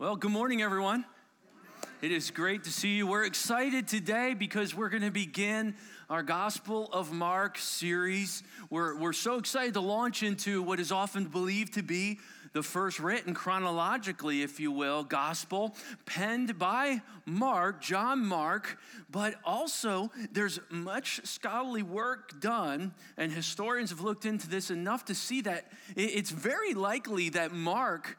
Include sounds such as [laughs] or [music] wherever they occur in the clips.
Well, good morning, everyone. It is great to see you. We're excited today because we're going to begin our Gospel of Mark series. We're, we're so excited to launch into what is often believed to be the first written chronologically, if you will, gospel penned by Mark, John Mark, but also there's much scholarly work done, and historians have looked into this enough to see that it's very likely that Mark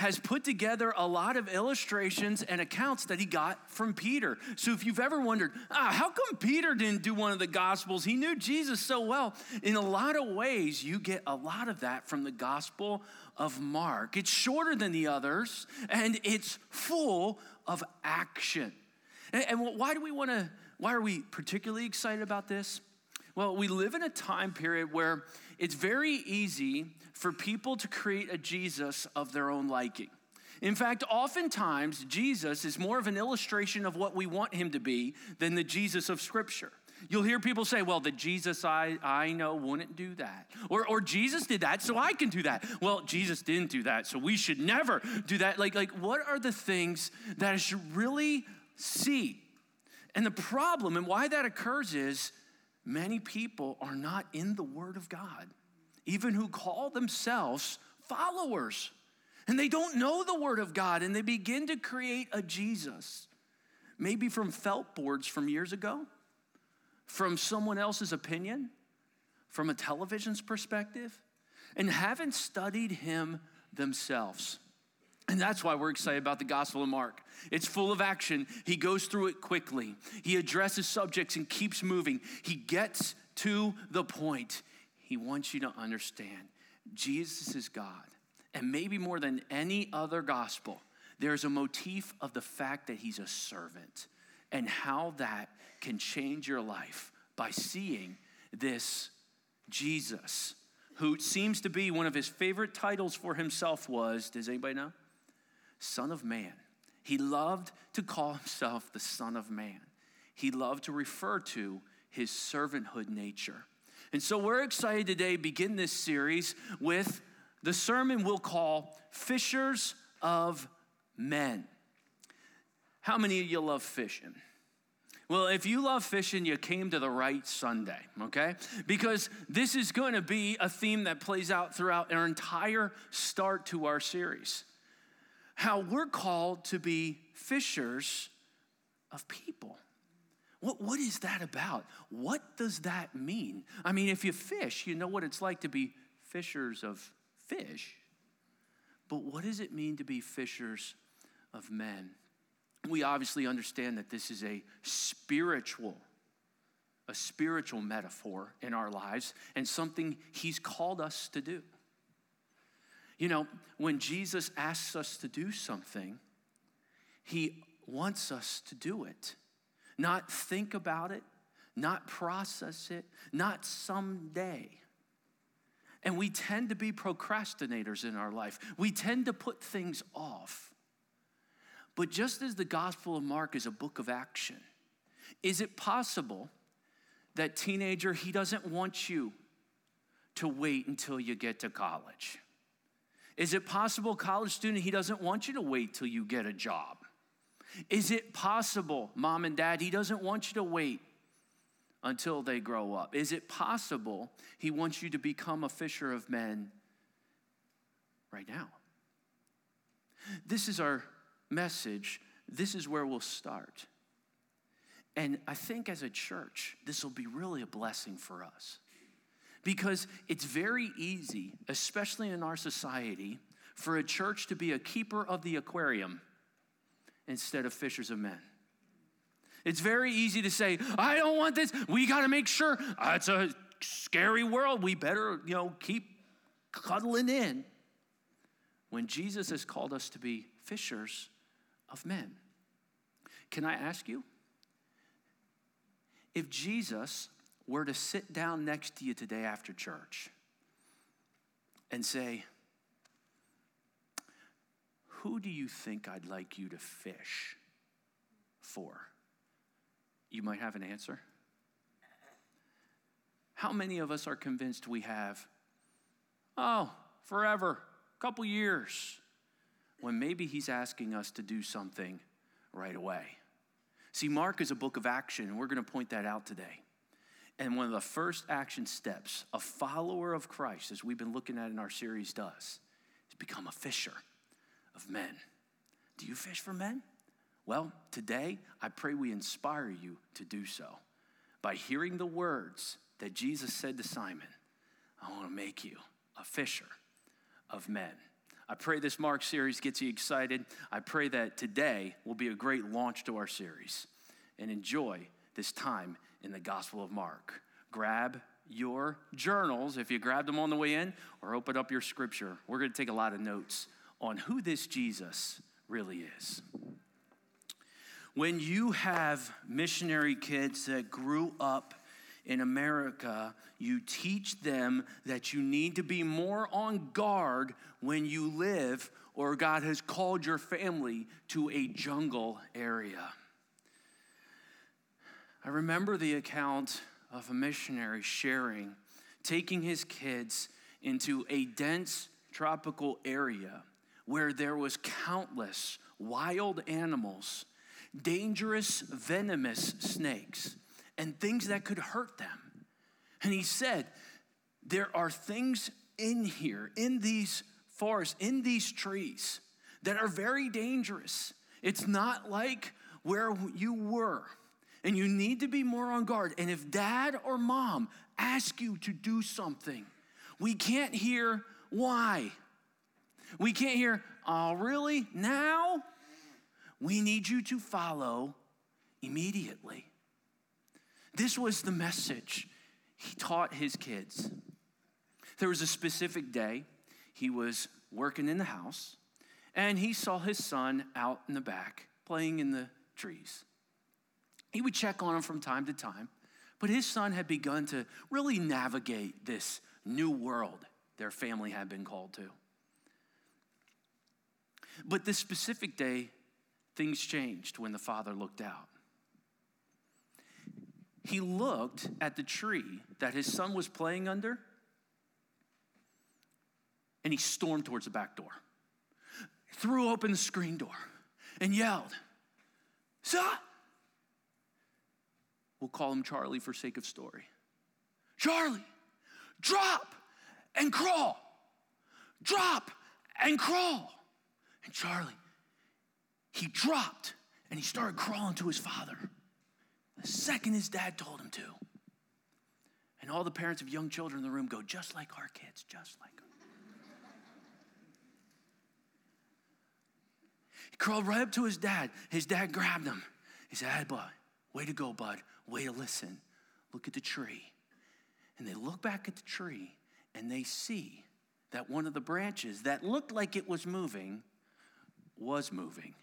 has put together a lot of illustrations and accounts that he got from Peter. So if you've ever wondered, ah, how come Peter didn't do one of the Gospels? He knew Jesus so well. In a lot of ways, you get a lot of that from the Gospel of Mark. It's shorter than the others, and it's full of action. And, and why do we want to? Why are we particularly excited about this? Well, we live in a time period where it's very easy for people to create a Jesus of their own liking. In fact, oftentimes, Jesus is more of an illustration of what we want him to be than the Jesus of Scripture. You'll hear people say, well, the Jesus I, I know wouldn't do that. Or, or Jesus did that, so I can do that. Well, Jesus didn't do that, so we should never do that. Like, like what are the things that I should really see? And the problem and why that occurs is many people are not in the Word of God, even who call themselves followers. And they don't know the Word of God, and they begin to create a Jesus, maybe from felt boards from years ago, from someone else's opinion, from a television's perspective, and haven't studied Him themselves. And that's why we're excited about the Gospel of Mark. It's full of action. He goes through it quickly. He addresses subjects and keeps moving. He gets to the point. He wants you to understand Jesus is God. And maybe more than any other gospel, there's a motif of the fact that he's a servant and how that can change your life by seeing this Jesus, who seems to be one of his favorite titles for himself was, does anybody know? Son of Man. He loved to call himself the Son of Man. He loved to refer to his servanthood nature. And so we're excited today begin this series with the sermon we'll call Fishers of Men. How many of you love fishing? Well, if you love fishing, you came to the right Sunday, okay? Because this is going to be a theme that plays out throughout our entire start to our series how we're called to be fishers of people. What, what is that about? What does that mean? I mean, if you fish, you know what it's like to be fishers of fish. But what does it mean to be fishers of men? We obviously understand that this is a spiritual a spiritual metaphor in our lives and something he's called us to do. You know, when Jesus asks us to do something, he wants us to do it, not think about it, not process it, not someday. And we tend to be procrastinators in our life. We tend to put things off. But just as the Gospel of Mark is a book of action, is it possible that teenager, he doesn't want you to wait until you get to college? Is it possible, college student, he doesn't want you to wait till you get a job? Is it possible, mom and dad, he doesn't want you to wait until they grow up? Is it possible he wants you to become a fisher of men right now? This is our message. This is where we'll start. And I think as a church, this will be really a blessing for us. Because it's very easy, especially in our society, for a church to be a keeper of the aquarium instead of fishers of men. It's very easy to say, I don't want this. We got to make sure uh, it's a scary world. We better, you know, keep cuddling in. When Jesus has called us to be fishers of men. Can I ask you? If Jesus were to sit down next to you today after church and say, Who do you think I'd like you to fish for? You might have an answer. How many of us are convinced we have, oh, forever, a couple years? when maybe he's asking us to do something right away. See, Mark is a book of action, and we're going to point that out today. And one of the first action steps a follower of Christ, as we've been looking at in our series, does is become a fisher of men. Do you fish for men? Well, today, I pray we inspire you to do so by hearing the words that Jesus said to Simon I want to make you a fisher of men. I pray this Mark series gets you excited. I pray that today will be a great launch to our series and enjoy this time in the Gospel of Mark. Grab your journals if you grabbed them on the way in, or open up your scripture. We're going to take a lot of notes on who this Jesus really is. When you have missionary kids that grew up in America, you teach them that you need to be more on guard when you live or God has called your family to a jungle area. I remember the account of a missionary sharing, taking his kids into a dense tropical area where there was countless wild animals, dangerous venomous snakes, and things that could hurt them. And he said, There are things in here, in these forests, in these trees, that are very dangerous. It's not like where you were. And you need to be more on guard. And if dad or mom ask you to do something, we can't hear why. We can't hear, oh, really? Now? We need you to follow immediately. This was the message he taught his kids. There was a specific day he was working in the house and he saw his son out in the back playing in the trees. He would check on him from time to time, but his son had begun to really navigate this new world their family had been called to. But this specific day, things changed when the father looked out he looked at the tree that his son was playing under and he stormed towards the back door, threw open the screen door, and yelled, Son! We'll call him Charlie for sake of story. Charlie, drop and crawl. Drop and crawl. And Charlie, he dropped and he started crawling to his father the second his dad told him to. And all the parents of young children in the room go, just like our kids, just like them. he crawled right up to his dad. His dad grabbed him. He said, Hey, bud, way to go, bud. Way to listen. Look at the tree. And they look back at the tree and they see that one of the branches that looked like it was moving was moving.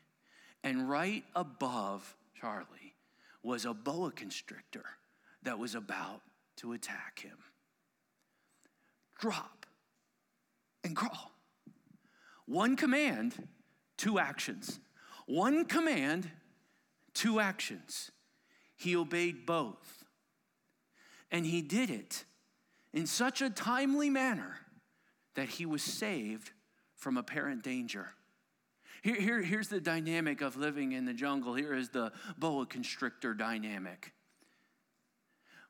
And right above Charlie was a boa constrictor that was about to attack him. Drop and crawl. One command, two actions. One command, two actions. He obeyed both. And he did it in such a timely manner that he was saved from apparent danger. Here, here, here's the dynamic of living in the jungle. Here is the boa constrictor dynamic.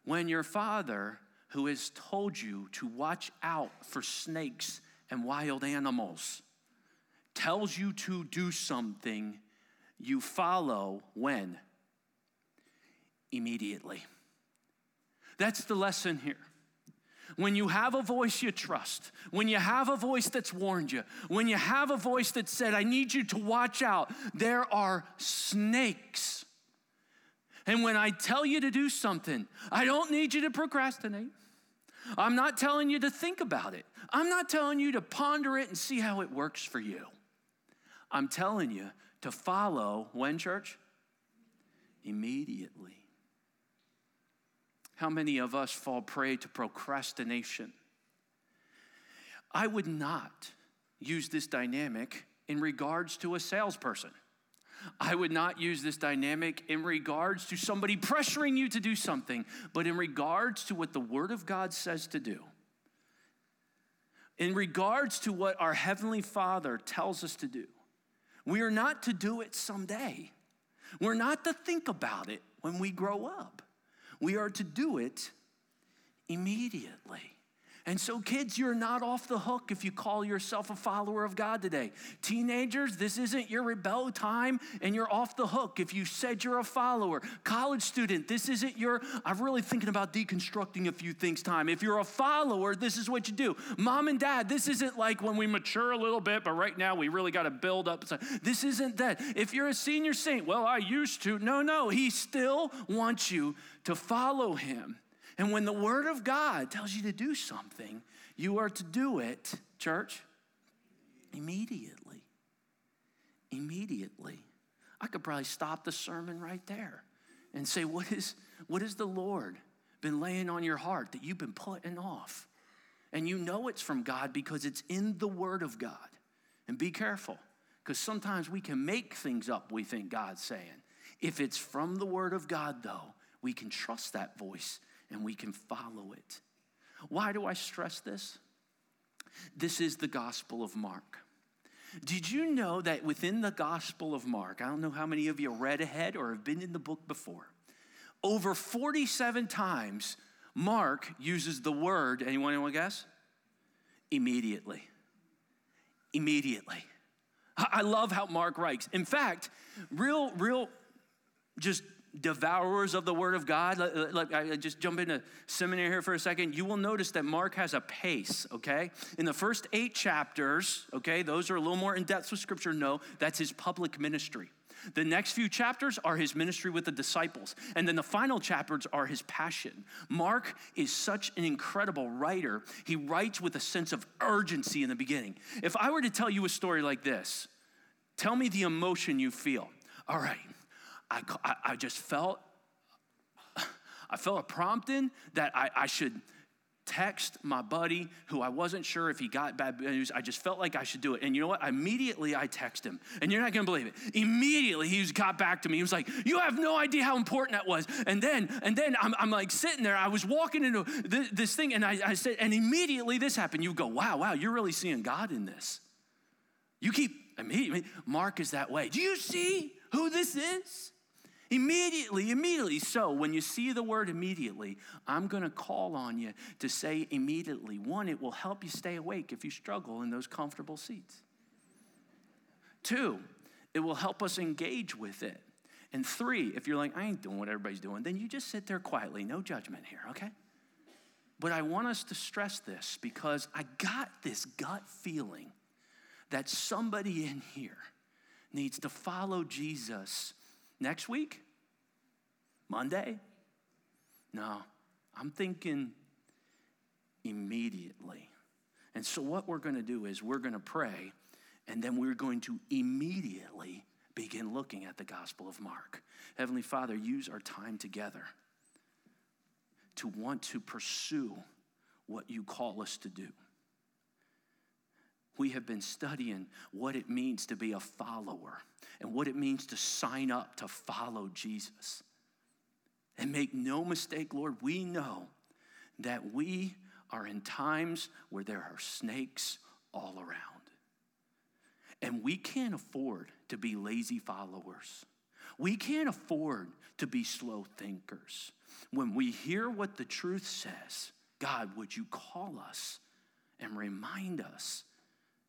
When your father, who has told you to watch out for snakes and wild animals, tells you to do something, you follow when? Immediately. That's the lesson here. When you have a voice you trust, when you have a voice that's warned you, when you have a voice that said, I need you to watch out, there are snakes. And when I tell you to do something, I don't need you to procrastinate. I'm not telling you to think about it. I'm not telling you to ponder it and see how it works for you. I'm telling you to follow when, church? Immediately. How many of us fall prey to procrastination? I would not use this dynamic in regards to a salesperson. I would not use this dynamic in regards to somebody pressuring you to do something, but in regards to what the Word of God says to do. In regards to what our Heavenly Father tells us to do. We are not to do it someday. We're not to think about it when we grow up. We are to do it immediately. And so, kids, you're not off the hook if you call yourself a follower of God today. Teenagers, this isn't your rebel time and you're off the hook if you said you're a follower. College student, this isn't your, I'm really thinking about deconstructing a few things time. If you're a follower, this is what you do. Mom and dad, this isn't like when we mature a little bit, but right now we really got to build up. This isn't that. If you're a senior saint, well, I used to. No, no, he still wants you to follow him. And when the Word of God tells you to do something, you are to do it, church, immediately. Immediately. I could probably stop the sermon right there and say, What is, what has the Lord been laying on your heart that you've been putting off? And you know it's from God because it's in the Word of God. And be careful, because sometimes we can make things up we think God's saying. If it's from the Word of God, though, we can trust that voice and we can follow it. Why do I stress this? This is the Gospel of Mark. Did you know that within the Gospel of Mark, I don't know how many of you read ahead or have been in the book before, over 47 times Mark uses the word, anyone to guess? Immediately. Immediately. I love how Mark writes. In fact, real, real, just devourers of the word of God. Let, I just jump into seminary here for a second. You will notice that Mark has a pace, okay? In the first eight chapters, okay, those are a little more in depth with scripture. No, that's his public ministry. The next few chapters are his ministry with the disciples. And then the final chapters are his passion. Mark is such an incredible writer. He writes with a sense of urgency in the beginning. If I were to tell you a story like this, tell me the emotion you feel. All right, I, I, just felt, I felt a prompting that I, I should text my buddy who I wasn't sure if he got bad news. I just felt like I should do it. And you know what? Immediately I text him. And you're not going to believe it. Immediately he got back to me. He was like, you have no idea how important that was. And then, and then I'm, I'm like sitting there. I was walking into this, this thing and I, I said, and immediately this happened. You go, wow, wow, you're really seeing God in this. You keep, immediately, Mark is that way. Do you see who this is? Immediately, immediately. So, when you see the word immediately, I'm going to call on you to say immediately. One, it will help you stay awake if you struggle in those comfortable seats. Two, it will help us engage with it. And three, if you're like, I ain't doing what everybody's doing, then you just sit there quietly. No judgment here, okay? But I want us to stress this because I got this gut feeling that somebody in here needs to follow Jesus Next week? Monday? No, I'm thinking immediately. And so, what we're going to do is we're going to pray, and then we're going to immediately begin looking at the Gospel of Mark. Heavenly Father, use our time together to want to pursue what you call us to do. We have been studying what it means to be a follower and what it means to sign up to follow Jesus. And make no mistake, Lord, we know that we are in times where there are snakes all around. And we can't afford to be lazy followers. We can't afford to be slow thinkers. When we hear what the truth says, God, would you call us and remind us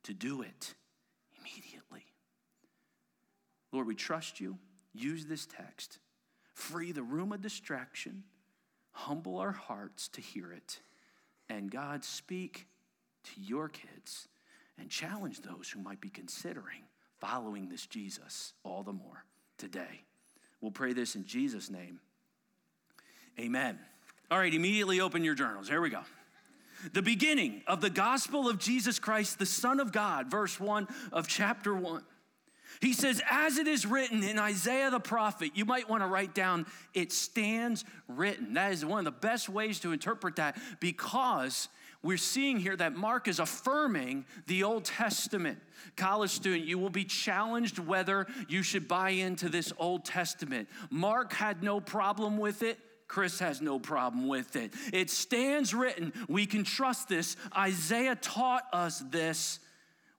to do it immediately? Lord, we trust you. Use this text. Free the room of distraction. Humble our hearts to hear it. And God, speak to your kids and challenge those who might be considering following this Jesus all the more today. We'll pray this in Jesus' name. Amen. All right, immediately open your journals. Here we go. The beginning of the gospel of Jesus Christ, the Son of God, verse 1 of chapter 1. He says, as it is written in Isaiah the prophet, you might want to write down, it stands written. That is one of the best ways to interpret that because we're seeing here that Mark is affirming the Old Testament. College student, you will be challenged whether you should buy into this Old Testament. Mark had no problem with it. Chris has no problem with it. It stands written. We can trust this. Isaiah taught us this.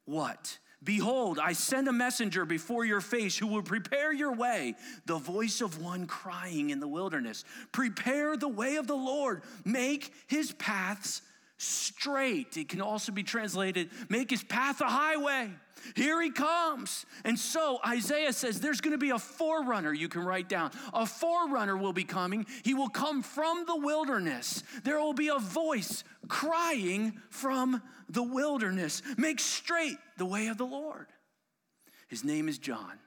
What? Behold, I send a messenger before your face who will prepare your way, the voice of one crying in the wilderness. Prepare the way of the Lord, make his paths straight. It can also be translated, make his path a highway. Here he comes. And so Isaiah says there's going to be a forerunner you can write down. A forerunner will be coming. He will come from the wilderness. There will be a voice crying from the wilderness. Make straight the way of the Lord. His name is John.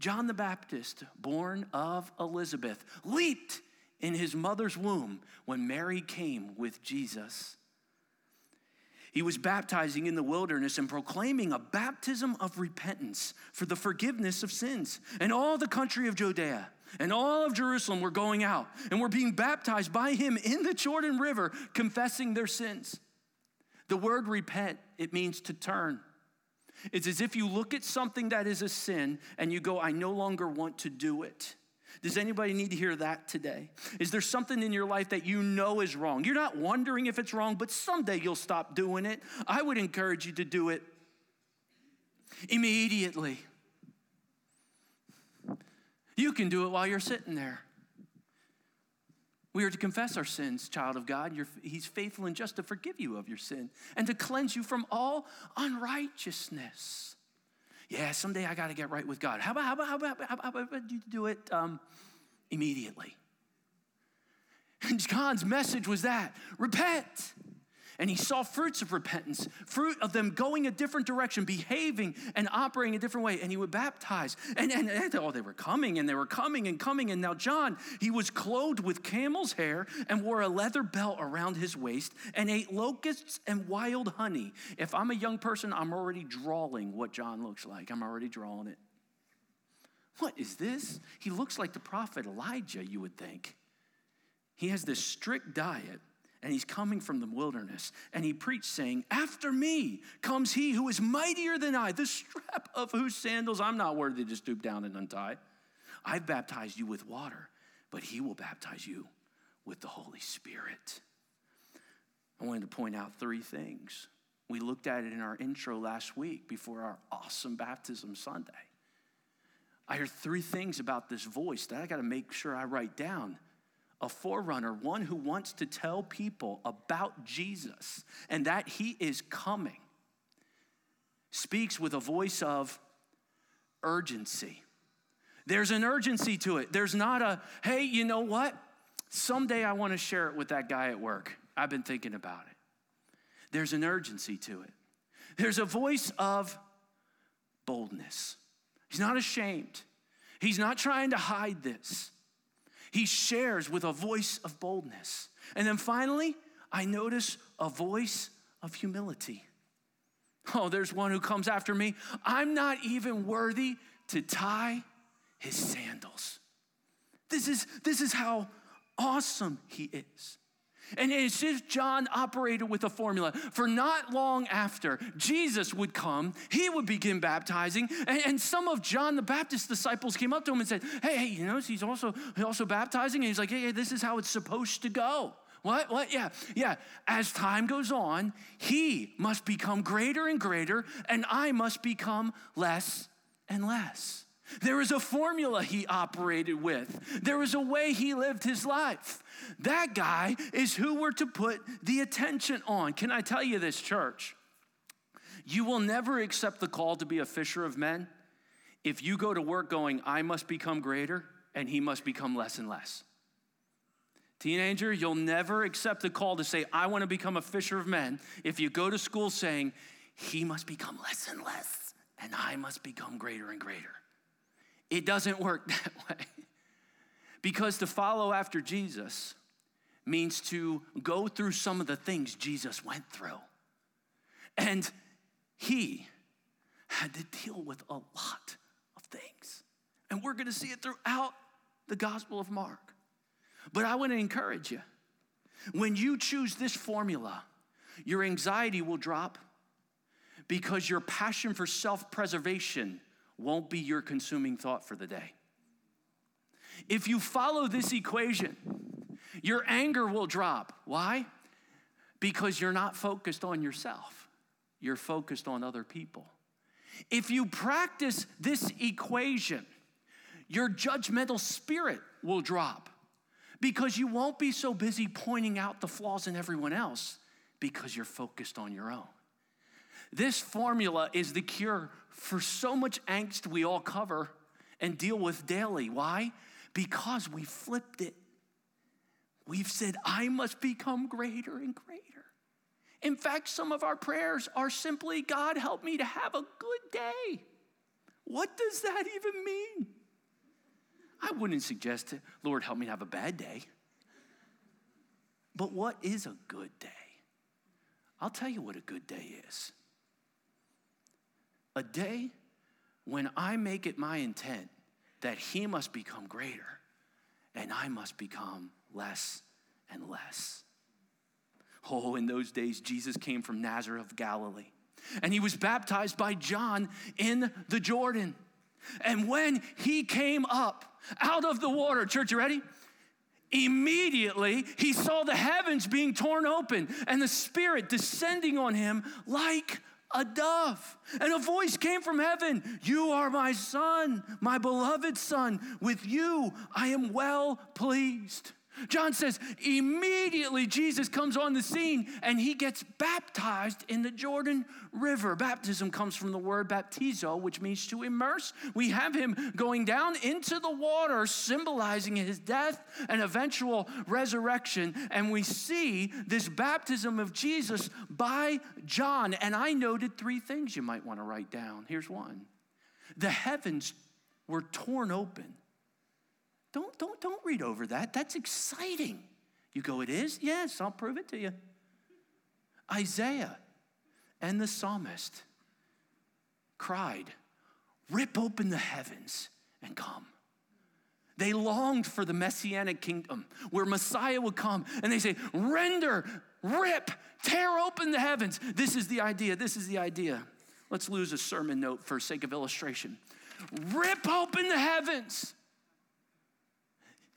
John the Baptist, born of Elizabeth, leaped in his mother's womb when Mary came with Jesus. He was baptizing in the wilderness and proclaiming a baptism of repentance for the forgiveness of sins. And all the country of Judea and all of Jerusalem were going out and were being baptized by him in the Jordan River, confessing their sins. The word repent, it means to turn. It's as if you look at something that is a sin and you go, I no longer want to do it. Does anybody need to hear that today? Is there something in your life that you know is wrong? You're not wondering if it's wrong, but someday you'll stop doing it. I would encourage you to do it immediately. You can do it while you're sitting there. We are to confess our sins, child of God. You're, he's faithful and just to forgive you of your sin and to cleanse you from all unrighteousness yeah, someday I got to get right with God. How about, how about, how about, how about, how about you do it um, immediately? [laughs] And message was that repent. And he saw fruits of repentance, fruit of them going a different direction, behaving and operating a different way. And he would baptize. And, and, and oh, they were coming and they were coming and coming. And now, John, he was clothed with camel's hair and wore a leather belt around his waist and ate locusts and wild honey. If I'm a young person, I'm already drawing what John looks like. I'm already drawing it. What is this? He looks like the prophet Elijah, you would think. He has this strict diet and he's coming from the wilderness. And he preached, saying, After me comes he who is mightier than I, the strap of whose sandals I'm not worthy to stoop down and untie. I've baptized you with water, but he will baptize you with the Holy Spirit. I wanted to point out three things. We looked at it in our intro last week before our awesome baptism Sunday. I heard three things about this voice that I got to make sure I write down a forerunner, one who wants to tell people about Jesus and that he is coming, speaks with a voice of urgency. There's an urgency to it. There's not a, hey, you know what? Someday I want to share it with that guy at work. I've been thinking about it. There's an urgency to it. There's a voice of boldness. He's not ashamed. He's not trying to hide this. He shares with a voice of boldness. And then finally, I notice a voice of humility. Oh, there's one who comes after me. I'm not even worthy to tie his sandals. This is, this is how awesome he is. And it's if John operated with a formula. For not long after Jesus would come, he would begin baptizing. And, and, some of John the Baptist's disciples came up to him and said, Hey, hey, you know, he's also, he's also baptizing. And he's like, hey, hey, this is how it's supposed to go. What? What? Yeah. Yeah. As time goes on, he must become greater and greater, and I must become less and less. There was a formula he operated with. There was a way he lived his life. That guy is who we're to put the attention on. Can I tell you this, church? You will never accept the call to be a fisher of men if you go to work going, I must become greater and he must become less and less. Teenager, you'll never accept the call to say, I want to become a fisher of men if you go to school saying, he must become less and less and I must become greater and greater. It doesn't work [laughs] that way. Because to follow after Jesus means to go through some of the things Jesus went through. And he had to deal with a lot of things. And we're going to see it throughout the Gospel of Mark. But I want to encourage you when you choose this formula, your anxiety will drop because your passion for self preservation won't be your consuming thought for the day. If you follow this equation, your anger will drop. Why? Because you're not focused on yourself, you're focused on other people. If you practice this equation, your judgmental spirit will drop because you won't be so busy pointing out the flaws in everyone else because you're focused on your own. This formula is the cure for so much angst we all cover and deal with daily. Why? Because we flipped it. We've said, I must become greater and greater. In fact, some of our prayers are simply, God, help me to have a good day. What does that even mean? I wouldn't suggest, Lord, help me to have a bad day. But what is a good day? I'll tell you what a good day is. A day when I make it my intent that He must become greater and I must become less and less. Oh, in those days, Jesus came from Nazareth of Galilee, and he was baptized by John in the Jordan. And when he came up out of the water, church, you ready? Immediately, he saw the heavens being torn open and the Spirit descending on him like a dove. And a voice came from heaven You are my son, my beloved son. With you I am well pleased. John says, immediately Jesus comes on the scene and he gets baptized in the Jordan River. Baptism comes from the word baptizo, which means to immerse. We have him going down into the water, symbolizing his death and eventual resurrection. And we see this baptism of Jesus by John. And I noted three things you might want to write down. Here's one the heavens were torn open don't, don't, don't read over that. That's exciting. You go, it is? Yes, I'll prove it to you. Isaiah and the psalmist cried, Rip open the heavens and come. They longed for the messianic kingdom where Messiah would come and they say, Render, rip, tear open the heavens. This is the idea. This is the idea. Let's lose a sermon note for sake of illustration. Rip open the heavens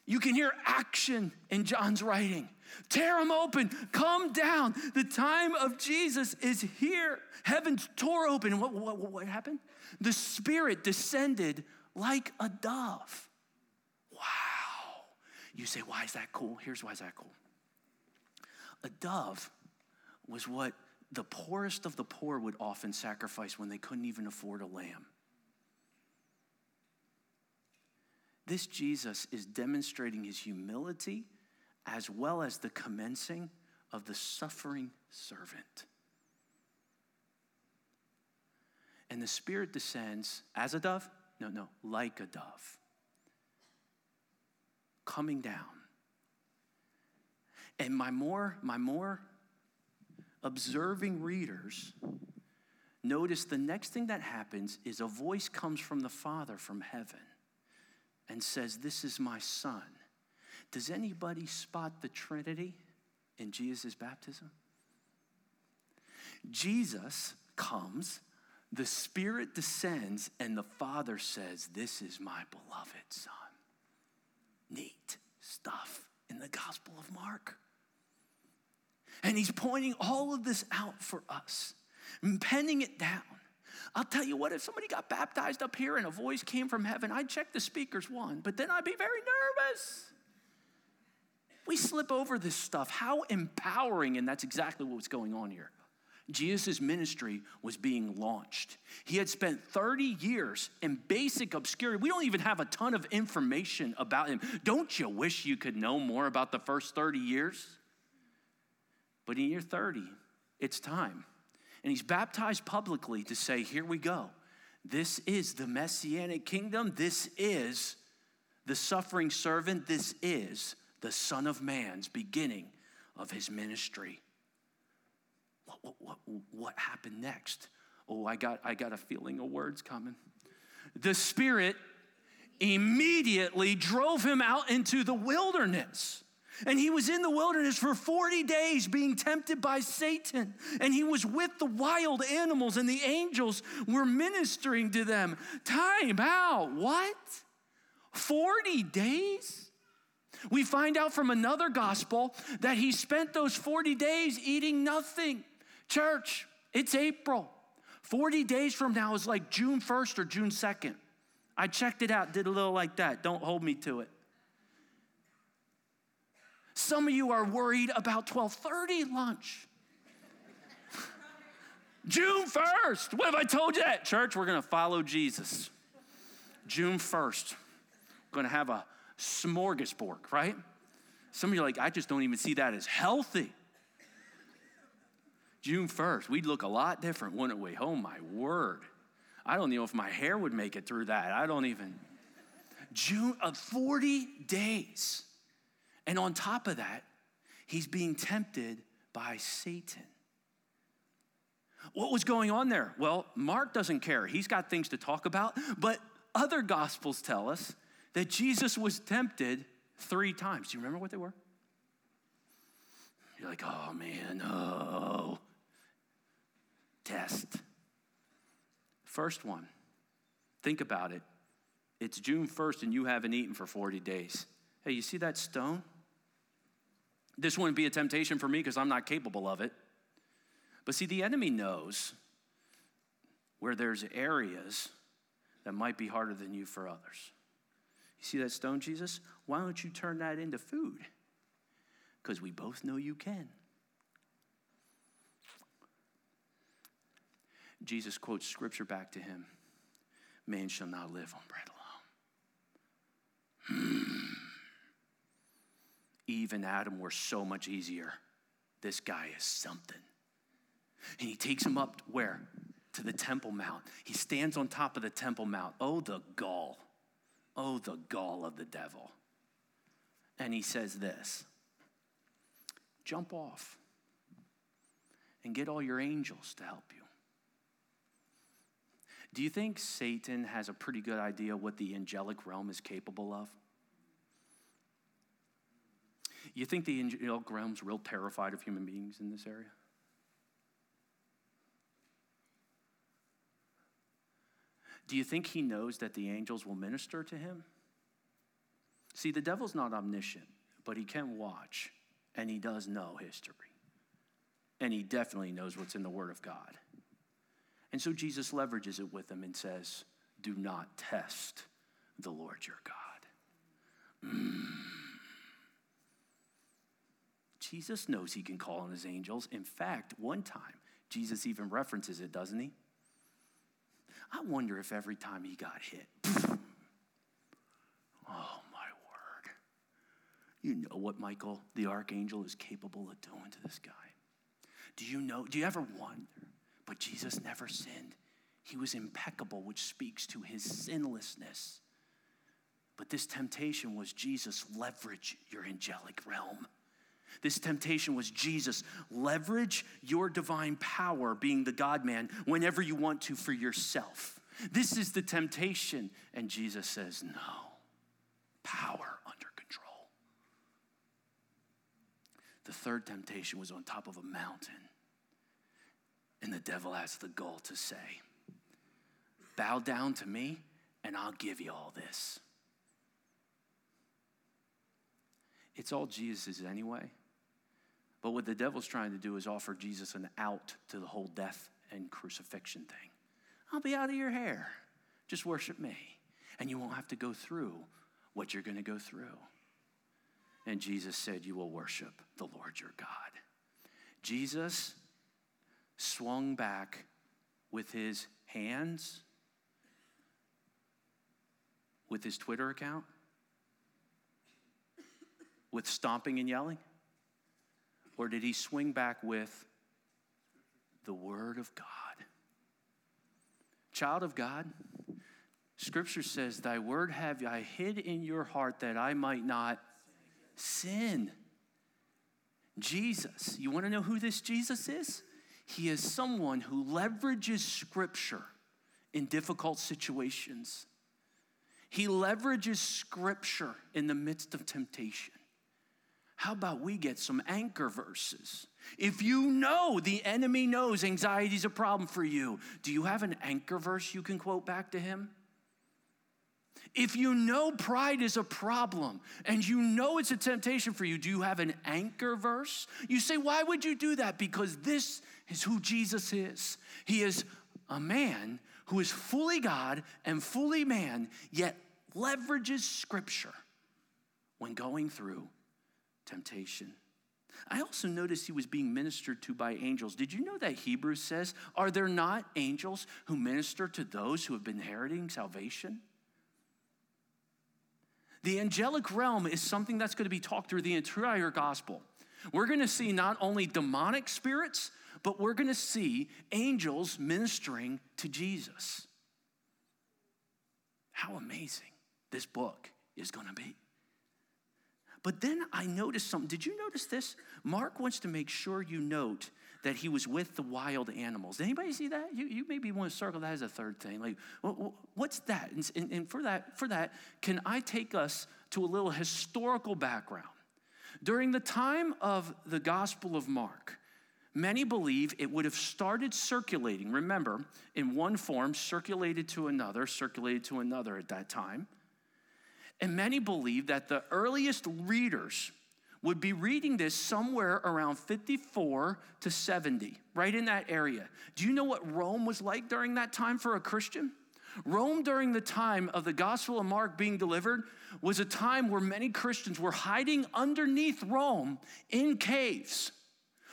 you can hear action in John's writing. Tear them open, come down. The time of Jesus is here. Heavens tore open. What, what, what happened? The Spirit descended like a dove. Wow. You say, why is that cool? Here's why is that cool. A dove was what the poorest of the poor would often sacrifice when they couldn't even afford a lamb. This Jesus is demonstrating his humility as well as the commencing of the suffering servant. And the Spirit descends as a dove? No, no, like a dove, coming down. And my more, my more observing readers notice the next thing that happens is a voice comes from the Father from heaven and says, This is my son. Does anybody spot the Trinity in Jesus' baptism? Jesus comes, the Spirit descends, and the Father says, This is my beloved Son. Neat stuff in the Gospel of Mark. And he's pointing all of this out for us, and penning it down. I'll tell you what, if somebody got baptized up here and a voice came from heaven, I'd check the speakers one, but then I'd be very nervous. We slip over this stuff. How empowering, and that's exactly what's going on here. Jesus' ministry was being launched. He had spent 30 years in basic obscurity. We don't even have a ton of information about him. Don't you wish you could know more about the first 30 years? But in year 30, it's time. And he's baptized publicly to say, Here we go. This is the messianic kingdom. This is the suffering servant. This is the Son of Man's beginning of his ministry. What, what, what, what happened next? Oh, I got, I got a feeling of words coming. The Spirit immediately drove him out into the wilderness. And he was in the wilderness for 40 days being tempted by Satan. And he was with the wild animals, and the angels were ministering to them. Time out. What? 40 days? We find out from another gospel that he spent those 40 days eating nothing. Church, it's April. 40 days from now is like June 1st or June 2nd. I checked it out, did a little like that. Don't hold me to it. Some of you are worried about 12:30 lunch. June 1st. What have I told you at church? We're going to follow Jesus. June 1st. We're going to have a smorgasbord, right? Some of you are like, I just don't even see that as healthy. June 1st, we'd look a lot different, wouldn't we? Oh my word. I don't know if my hair would make it through that. I don't even. June of uh, 40 days. And on top of that, he's being tempted by Satan. What was going on there? Well, Mark doesn't care. He's got things to talk about, but other gospels tell us that Jesus was tempted three times. Do you remember what they were? You're like, oh man, oh. Test. First one, think about it. It's June 1st and you haven't eaten for 40 days. Hey, you see that stone? This wouldn't be a temptation for me because I'm not capable of it. But see, the enemy knows where there's areas that might be harder than you for others. You see that stone, Jesus? Why don't you turn that into food? Because we both know you can. Jesus quotes scripture back to him Man shall not live on bread alone. Hmm. Eve and Adam were so much easier. This guy is something. And he takes him up where? To the Temple Mount. He stands on top of the Temple Mount. Oh, the gall. Oh, the gall of the devil. And he says this jump off and get all your angels to help you. Do you think Satan has a pretty good idea what the angelic realm is capable of? You think the angelic realm's real terrified of human beings in this area? Do you think he knows that the angels will minister to him? See, the devil's not omniscient, but he can watch, and he does know history. And he definitely knows what's in the Word of God. And so Jesus leverages it with them and says, Do not test the Lord your God. Mm. Jesus knows he can call on his angels. In fact, one time, Jesus even references it, doesn't he? I wonder if every time he got hit, [laughs] oh my word. You know what Michael, the archangel, is capable of doing to this guy. Do you know? Do you ever wonder? But Jesus never sinned. He was impeccable, which speaks to his sinlessness. But this temptation was Jesus, leverage your angelic realm. This temptation was Jesus, leverage your divine power, being the God man, whenever you want to for yourself. This is the temptation. And Jesus says, no, power under control. The third temptation was on top of a mountain. And the devil has the gall to say, Bow down to me, and I'll give you all this. It's all Jesus's anyway. But what the devil's trying to do is offer Jesus an out to the whole death and crucifixion thing. I'll be out of your hair. Just worship me. And you won't have to go through what you're going to go through. And Jesus said, You will worship the Lord your God. Jesus swung back with his hands, with his Twitter account, with stomping and yelling? Or did he swing back with the Word of God? Child of God, Scripture says, Thy word have I hid in your heart that I might not sin. Jesus, you want to know who this Jesus is? He is someone who leverages Scripture in difficult situations. He leverages Scripture in the midst of temptation. How about we get some anchor verses? If you know the enemy knows anxiety is a problem for you, do you have an anchor verse you can quote back to him? If you know pride is a problem and you know it's a temptation for you, do you have an anchor verse? You say, why would you do that? Because this is who Jesus is. He is a man who is fully God and fully man, yet leverages scripture when going through temptation. I also noticed he was being ministered to by angels. Did you know that Hebrews says, Are there not angels who minister to those who have been inheriting salvation? The angelic realm is something that's going to be talked through the entire gospel. We're going to see not only demonic spirits, but we're going to see angels ministering to Jesus. How amazing this book is going to be. But then I noticed something. Did you notice this? Mark wants to make sure you note that he was with the wild animals. Did anybody see that? You, you maybe want to circle that as a third thing. Like, what's that? And, and for that, for that, can I take us to a little historical background? During the time of the Gospel of Mark, many believe it would have started circulating. Remember, in one form, circulated to another, circulated to another at that time. And many believe that the earliest readers would be reading this somewhere around 54 to 70, right in that area. Do you know what Rome was like during that time for a Christian? Rome, during the time of the Gospel of Mark being delivered, was a time where many Christians were hiding underneath Rome in caves.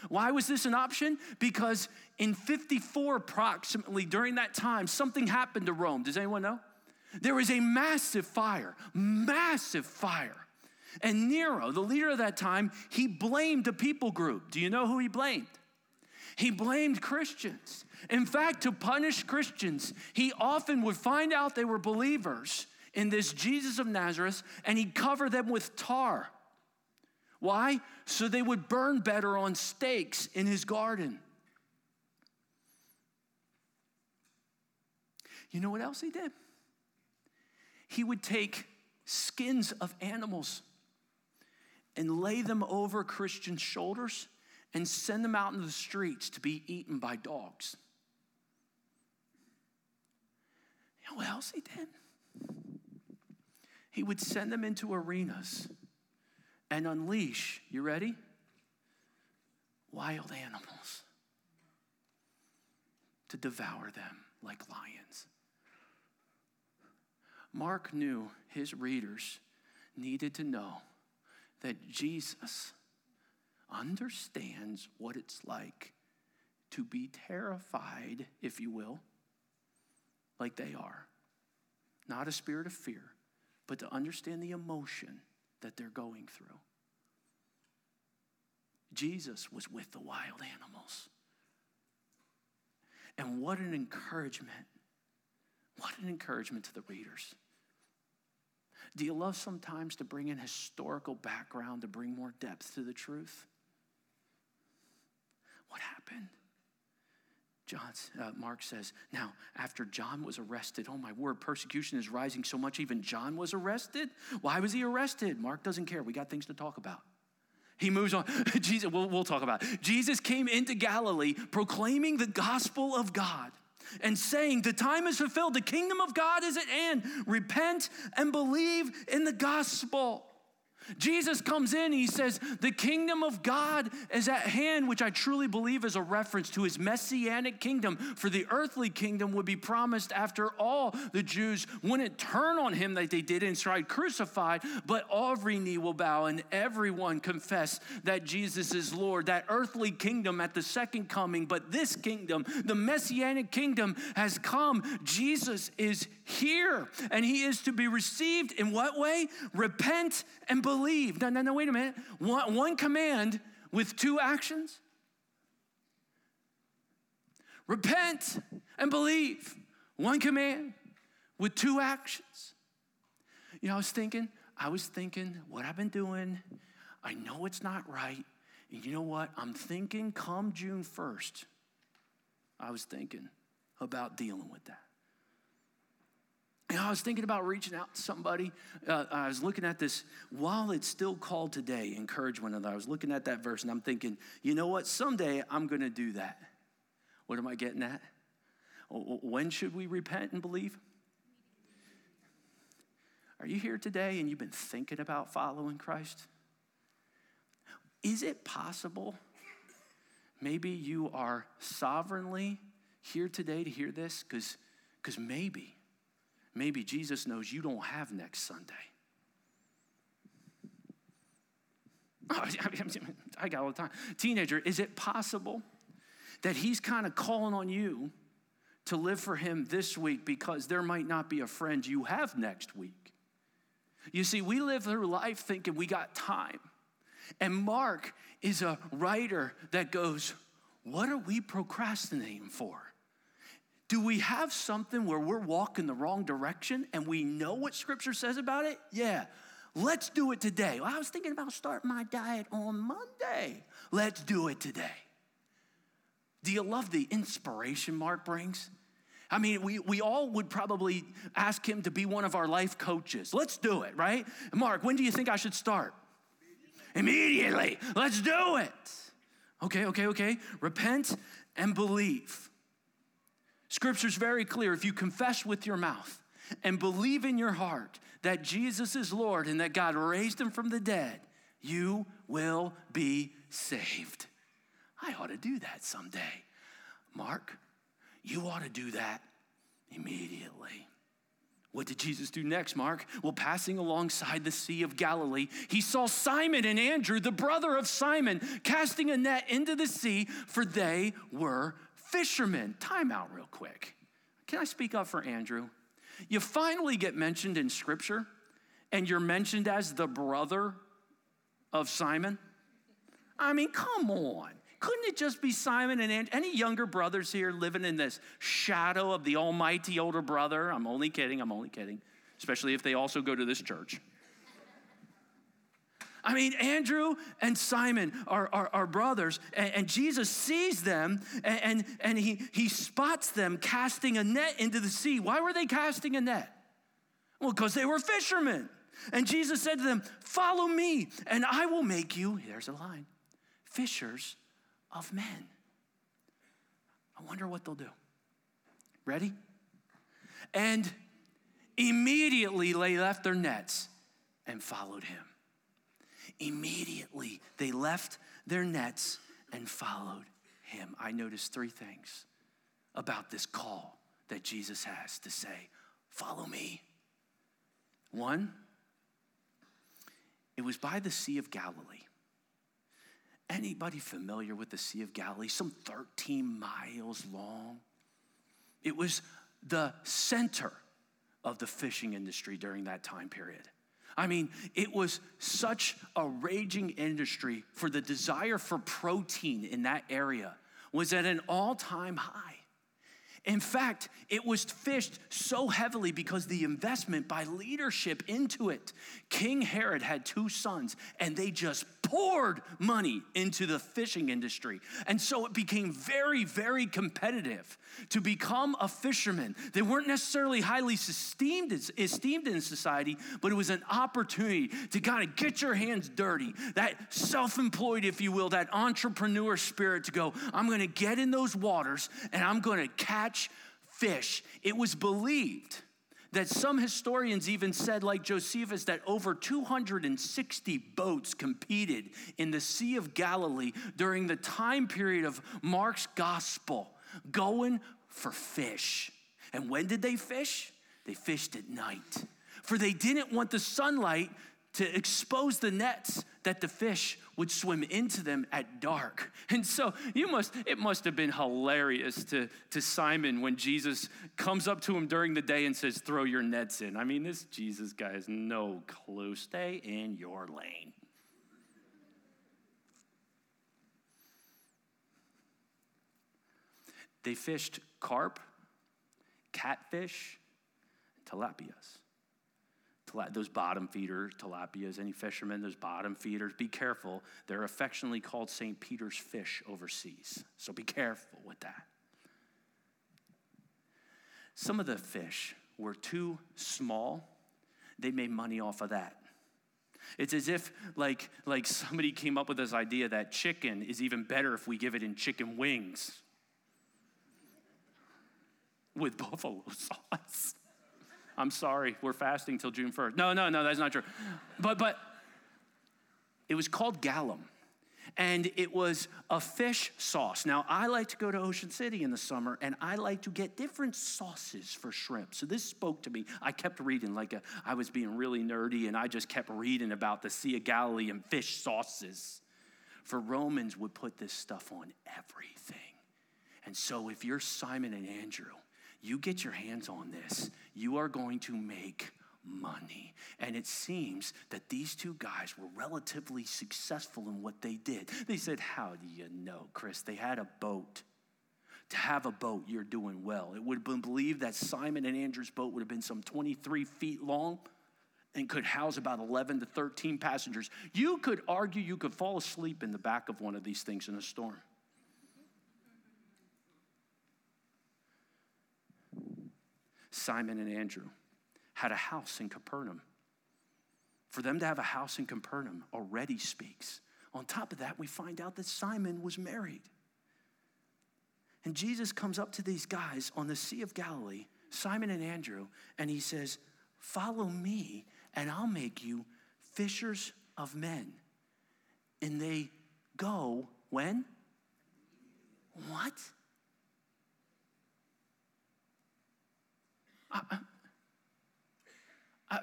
Why was this an option? Because in 54, approximately, during that time, something happened to Rome. Does anyone know? There was a massive fire, massive fire. And Nero, the leader of that time, he blamed a people group. Do you know who he blamed? He blamed Christians. In fact, to punish Christians, he often would find out they were believers in this Jesus of Nazareth and he'd cover them with tar. Why? So they would burn better on stakes in his garden. You know what else he did? He would take skins of animals and lay them over Christian shoulders and send them out into the streets to be eaten by dogs. You know what else he did? He would send them into arenas and unleash, you ready? Wild animals to devour them like lions. Mark knew his readers needed to know that Jesus understands what it's like to be terrified, if you will, like they are. Not a spirit of fear, but to understand the emotion that they're going through. Jesus was with the wild animals. And what an encouragement. What an encouragement to the readers. Do you love sometimes to bring in historical background to bring more depth to the truth? What happened? John, uh, Mark says, now, after John was arrested, oh my word, persecution is rising so much, even John was arrested. Why was he arrested? Mark doesn't care. We got things to talk about. He moves on. [laughs] Jesus, we'll, we'll talk about it. Jesus came into Galilee proclaiming the gospel of God and saying, The time is fulfilled, the kingdom of God is at hand. Repent and believe in the gospel. Jesus comes in he says, The kingdom of God is at hand, which I truly believe is a reference to his messianic kingdom. For the earthly kingdom would be promised after all the Jews wouldn't turn on him like they did and tried crucified, but every knee will bow and everyone confess that Jesus is Lord. That earthly kingdom at the second coming, but this kingdom, the messianic kingdom, has come. Jesus is here and he is to be received in what way? Repent and believe. No, no, no, wait a minute. One, one command with two actions? Repent and believe. One command with two actions. You know, I was thinking, I was thinking what I've been doing. I know it's not right. And you know what? I'm thinking come June 1st, I was thinking about dealing with that. I was thinking about reaching out to somebody. Uh, I was looking at this, while it's still called today, encourage one another. I was looking at that verse and I'm thinking, you know what? Someday I'm going to do that. What am I getting at? When should we repent and believe? Are you here today and you've been thinking about following Christ? Is it possible maybe you are sovereignly here today to hear this? Because maybe, maybe Jesus knows you don't have next Sunday. [laughs] I got all the time. Teenager, is it possible that he's kind of calling on you to live for him this week because there might not be a friend you have next week? You see, we live through life thinking we got time. And Mark is a writer that goes, What are we procrastinating for? Do we have something where we're walking the wrong direction and we know what scripture says about it? Yeah. Let's do it today. Well, I was thinking about starting my diet on Monday. Let's do it today. Do you love the inspiration Mark brings? I mean, we, we all would probably ask him to be one of our life coaches. Let's do it, right? Mark, when do you think I should start? Immediately. Let's do it. Okay, okay, okay. Repent and believe. Scripture's very clear. If you confess with your mouth and believe in your heart that Jesus is Lord and that God raised him from the dead, you will be saved. I ought to do that someday. Mark, you ought to do that immediately. What did Jesus do next, Mark? Well, passing alongside the Sea of Galilee, he saw Simon and Andrew, the brother of Simon, casting a net into the sea, for they were fishermen. Time out real quick. Can I speak up for Andrew? You finally get mentioned in scripture, and you're mentioned as the brother of Simon. I mean, come on. Couldn't it just be Simon and Andrew? Any younger brothers here living in this shadow of the almighty older brother? I'm only kidding, I'm only kidding, especially if they also go to this church. I mean, Andrew and Simon are, are, are brothers, and, and, Jesus sees them and, and, and he, he spots them casting a net into the sea. Why were they casting a net? Well, because they were fishermen. And Jesus said to them, Follow me, and I will make you, there's a line, fishers of men. I wonder what they'll do. Ready? And immediately they left their nets and followed him. Immediately they left their nets and followed him. I noticed three things about this call that Jesus has to say, Follow me. One, it was by the Sea of Galilee. Anybody familiar with the Sea of Galilee? Some 13 miles long. It was the center of the fishing industry during that time period. I mean, it was such a raging industry for the desire for protein in that area was at an all-time high. In fact, it was fished so heavily because the investment by leadership into it. King Herod had two sons, and they just poured money into the fishing industry. And so it became very, very competitive to become a fisherman. They weren't necessarily highly esteemed, esteemed in society, but it was an opportunity to kind of get your hands dirty. That self employed, if you will, that entrepreneur spirit to go, I'm going to get in those waters and I'm going to catch fish. It was believed that some historians even said, like Josephus, that over 260 boats competed in the Sea of Galilee during the time period of Mark's gospel, going for fish. And when did they fish? They fished at night, for they didn't want the sunlight to expose the nets that the fish would swim into them at dark. And so you must, it must have been hilarious to, to Simon when Jesus comes up to him during the day and says, throw your nets in. I mean, this Jesus guy has no clue. Stay in your lane. They fished carp, catfish, tilapias those bottom feeders, tilapias, any fishermen, those bottom feeders, be careful. They're affectionately called St. Peter's fish overseas. So be careful with that. Some of the fish were too small. They made money off of that. It's as if like, like somebody came up with this idea that chicken is even better if we give it in chicken wings with buffalo [laughs] sauce. I'm sorry, we're fasting till June 1st. No, no, no, that's not true. But, but it was called garum. and it was a fish sauce. Now, I like to go to Ocean City in the summer, and I like to get different sauces for shrimp. So this spoke to me. I kept reading, like a, I was being really nerdy, and I just kept reading about the Sea of Galilee and fish sauces. For Romans would put this stuff on everything. And so, if you're Simon and Andrew, you get your hands on this, you are going to make money. And it seems that these two guys were relatively successful in what they did. They said, How do you know, Chris? They had a boat. To have a boat, you're doing well. It would have been believed that Simon and Andrew's boat would have been some 23 feet long and could house about 11 to 13 passengers. You could argue you could fall asleep in the back of one of these things in a storm. Simon and Andrew had a house in Capernaum. For them to have a house in Capernaum already speaks. On top of that, we find out that Simon was married. And Jesus comes up to these guys on the Sea of Galilee, Simon and Andrew, and he says, Follow me, and I'll make you fishers of men. And they go when? What? I, I,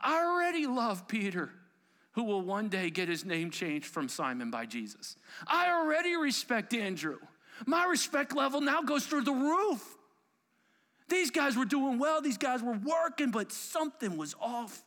I already love Peter, who will one day get his name changed from Simon by Jesus. I already respect Andrew. My respect level now goes through the roof. These guys were doing well, these guys were working, but something was off.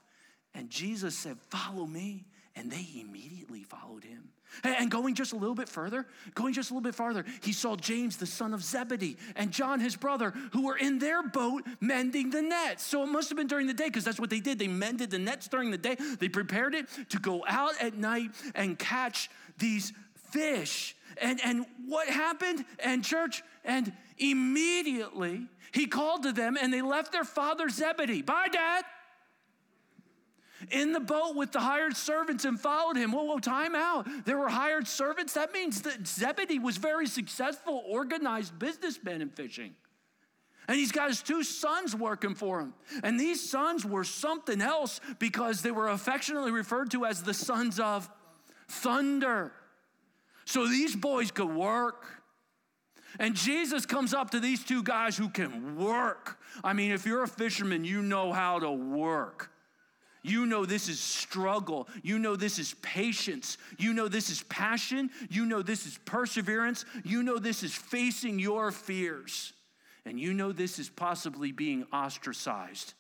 And Jesus said, Follow me. And they immediately followed him. And going just a little bit further, going just a little bit farther, he saw James, the son of Zebedee, and John, his brother, who were in their boat mending the nets. So it must have been during the day, because that's what they did. They mended the nets during the day. They prepared it to go out at night and catch these fish. And, and what happened? And church, and immediately he called to them, and they left their father Zebedee. Bye, Dad in the boat with the hired servants and followed him. Whoa, whoa, time out. There were hired servants. That means that Zebedee was very successful, organized businessman in fishing. And he's got his two sons working for him. And these sons were something else because they were affectionately referred to as the sons of thunder. So these boys could work. And Jesus comes up to these two guys who can work. I mean, if you're a fisherman, you know how to work. You know this is struggle. You know this is patience. You know this is passion. You know this is perseverance. You know this is facing your fears. And you know this is possibly being ostracized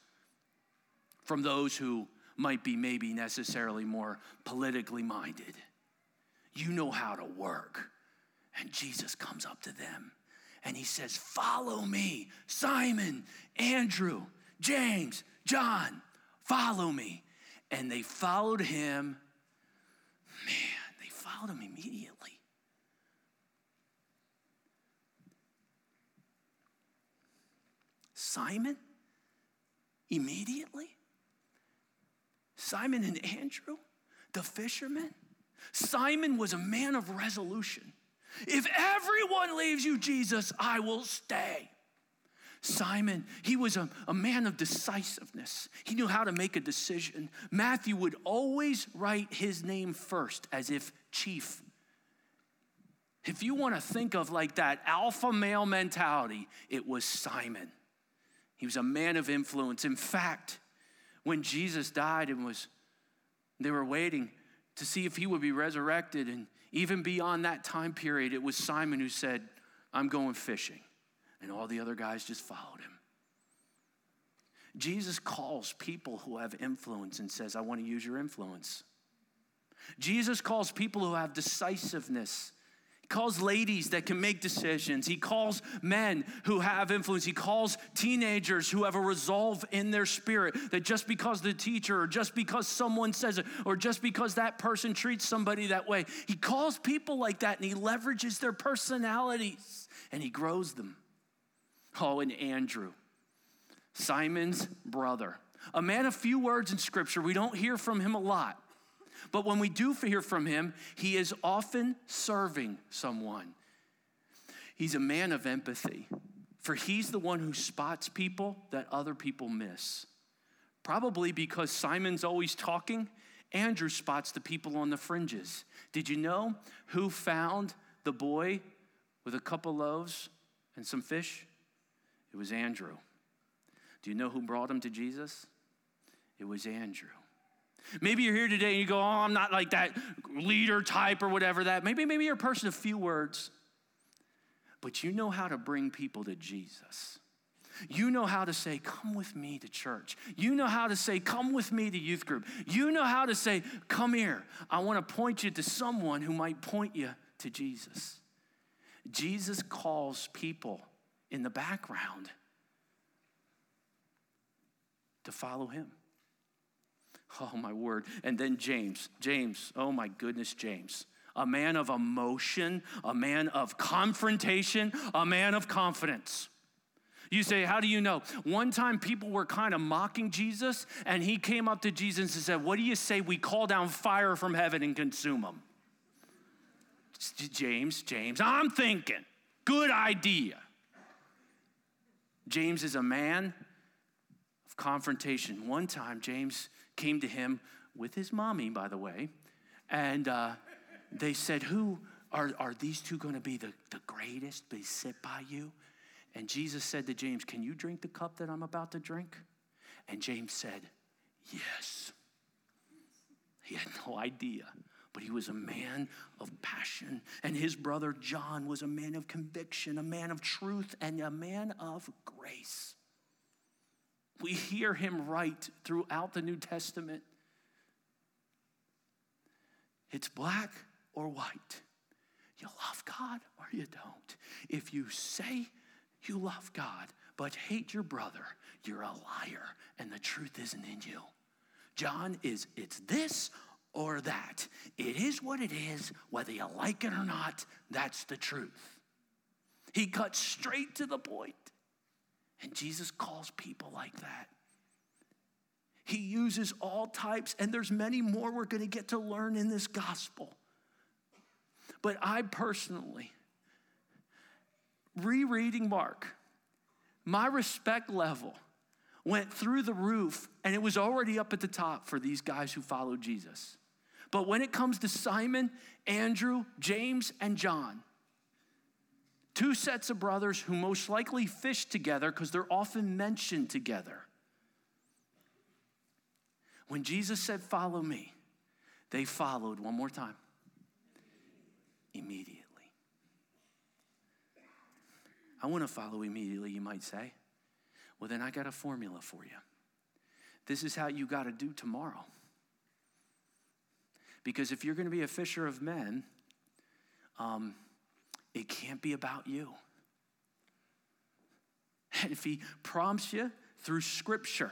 from those who might be maybe necessarily more politically minded. You know how to work. And Jesus comes up to them and he says, Follow me, Simon, Andrew, James, John. Follow me. And they followed him. Man, they followed him immediately. Simon? Immediately? Simon and Andrew, the fishermen? Simon was a man of resolution. If everyone leaves you, Jesus, I will stay. Simon, he was a, a man of decisiveness. He knew how to make a decision. Matthew would always write his name first as if chief. If you want to think of like that alpha male mentality, it was Simon. He was a man of influence. In fact, when Jesus died and was they were waiting to see if he would be resurrected and even beyond that time period, it was Simon who said, I'm going fishing. And all the other guys just followed him. Jesus calls people who have influence and says, I want to use your influence. Jesus calls people who have decisiveness. He calls ladies that can make decisions. He calls men who have influence. He calls teenagers who have a resolve in their spirit that just because the teacher or just because someone says it or just because that person treats somebody that way, he calls people like that and he leverages their personalities and he grows them. Oh, and Andrew, Simon's brother, a man of few words in scripture. We don't hear from him a lot. But when we do hear from him, he is often serving someone. He's a man of empathy, for he's the one who spots people that other people miss. Probably because Simon's always talking, Andrew spots the people on the fringes. Did you know who found the boy with a couple loaves and some fish? It was Andrew. Do you know who brought him to Jesus? It was Andrew. Maybe you're here today and you go, "Oh, I'm not like that leader type or whatever that." Maybe maybe you're a person of few words. But you know how to bring people to Jesus. You know how to say, Come with me to church. You know how to say, Come with me to youth group. You know how to say, Come here. I want to point you to someone who might point you to Jesus. Jesus calls people in the background to follow him. Oh, my word. And then James. James, oh my goodness, James. A man of emotion, a man of confrontation, a man of confidence. You say, How do you know? One time people were kind of mocking Jesus, and he came up to Jesus and said, What do you say we call down fire from heaven and consume them? James, James, I'm thinking, good idea. James is a man of confrontation. One time, James came to him with his mommy, by the way, and uh, they said, Who are, are these two going to be the, the greatest? They sit by you? And Jesus said to James, Can you drink the cup that I'm about to drink? And James said, Yes. He had no idea, but he was a man of passion. And his brother John was a man of conviction, a man of truth, and a man of grace. We hear him write throughout the New Testament it's black or white. You love God or you don't. If you say you love God but hate your brother, you're a liar and the truth isn't in you. John is it's this or that. It is what it is, whether you like it or not, that's the truth. He cuts straight to the point. And Jesus calls people like that. He uses all types, and there's many more we're going to get to learn in this gospel. But I personally, rereading Mark, my respect level went through the roof, and it was already up at the top for these guys who followed Jesus. But when it comes to Simon, Andrew, James, and John, two sets of brothers who most likely fished together because they're often mentioned together. When Jesus said, Follow me, they followed one more time immediately. I want to follow immediately, you might say. Well, then I got a formula for you. This is how you got to do tomorrow. Because if you're going to be a fisher of men, um, it can't be about you. And if he prompts you through scripture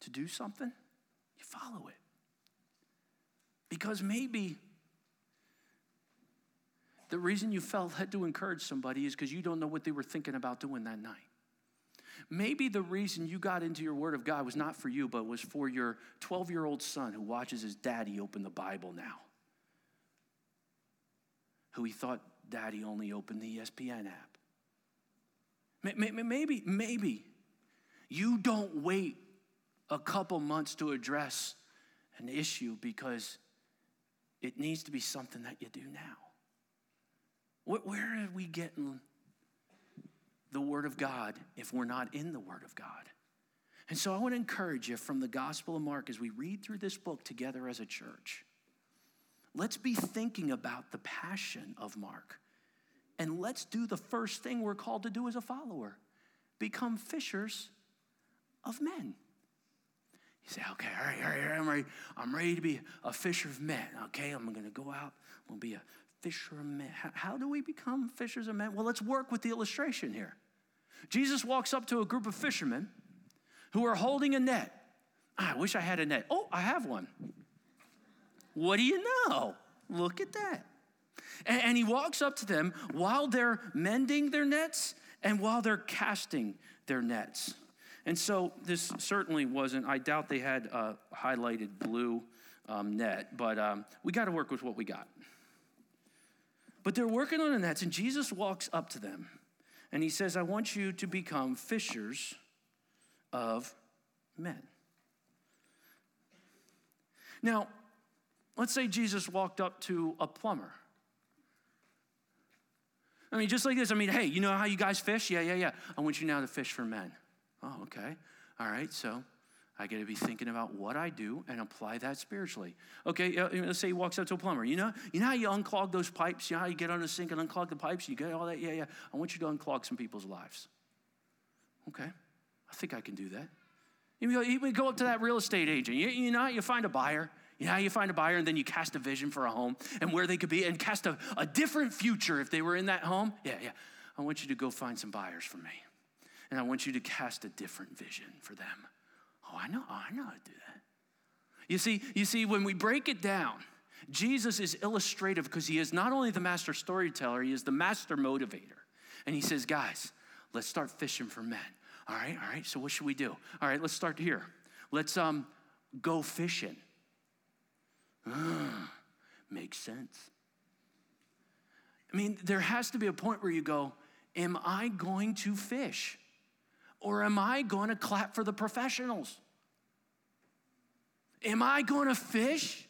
to do something, you follow it. Because maybe the reason you felt had to encourage somebody is because you don't know what they were thinking about doing that night. Maybe the reason you got into your Word of God was not for you, but was for your 12 year old son who watches his daddy open the Bible now, who he thought daddy only opened the ESPN app. Maybe, maybe you don't wait a couple months to address an issue because it needs to be something that you do now. Where are we getting the Word of God if we're not in the Word of God? And so I want to encourage you from the Gospel of Mark as we read through this book together as a church. Let's be thinking about the passion of Mark. And let's do the first thing we're called to do as a follower become fishers of men. You say, okay, all right, all right, I'm ready. I'm ready to be a fisher of men. Okay, I'm going to go out. I'm to be a fisher of men. How, how do we become fishers of men? Well, let's work with the illustration here. Jesus walks up to a group of fishermen who are holding a net. I wish I had a net. Oh, I have one. What do you know? Look at that. And, and he walks up to them while they're mending their nets and while they're casting their nets. And so this certainly wasn't, I doubt they had a highlighted blue um, net, but um, we got to work with what we got. But they're working on the nets, and Jesus walks up to them and he says, I want you to become fishers of men. Now, let's say Jesus walked up to a plumber. I mean, just like this. I mean, hey, you know how you guys fish? Yeah, yeah, yeah. I want you now to fish for men. Oh, okay. All right, so I got to be thinking about what I do and apply that spiritually. Okay, let's say he walks up to a plumber. You know, you know how you unclog those pipes? You know how you get on the sink and unclog the pipes? You get all that? Yeah, yeah. I want you to unclog some people's lives. Okay, I think I can do that. You would go up to that real estate agent. You, you know, you find a buyer. You know you find a buyer and then you cast a vision for a home and where they could be and cast a, a different future if they were in that home? Yeah, yeah. I want you to go find some buyers for me. And I want you to cast a different vision for them. Oh, I know, I know how to do that. You see, you see, when we break it down, Jesus is illustrative because he is not only the master storyteller, he is the master motivator. And he says, guys, let's start fishing for men. All right, all right, so what should we do? All right, let's start here. Let's um, go fishing. makes sense. I mean, there has to be a point where you go, Am I going to fish? Or am I going to clap for the professionals? Am I going to fish?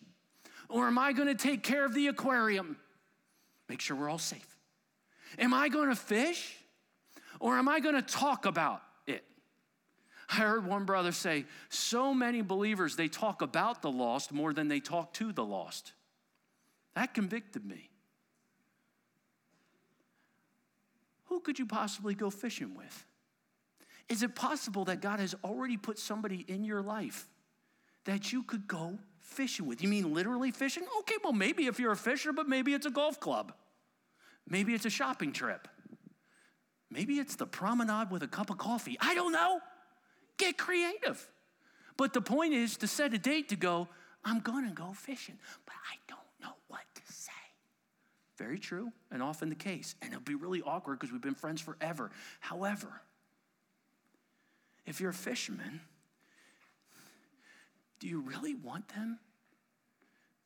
Or am I going to take care of the aquarium? Make sure we're all safe. Am I going to fish? Or am I going to talk about it? I heard one brother say, so many believers, they talk about the lost more than they talk to the lost. That convicted me. Who could you possibly go fishing with? Is it possible that God has already put somebody in your life that you could go fishing with? You mean literally fishing? Okay, well, maybe if you're a fisher, but maybe it's a golf club. Maybe it's a shopping trip. Maybe it's the promenade with a cup of coffee. I don't know. Get creative. But the point is to set a date to go, I'm going to go fishing, but I don't know what to say. Very true, and often the case. And it'll be really awkward because we've been friends forever. However, if you're a fisherman, do you really want them?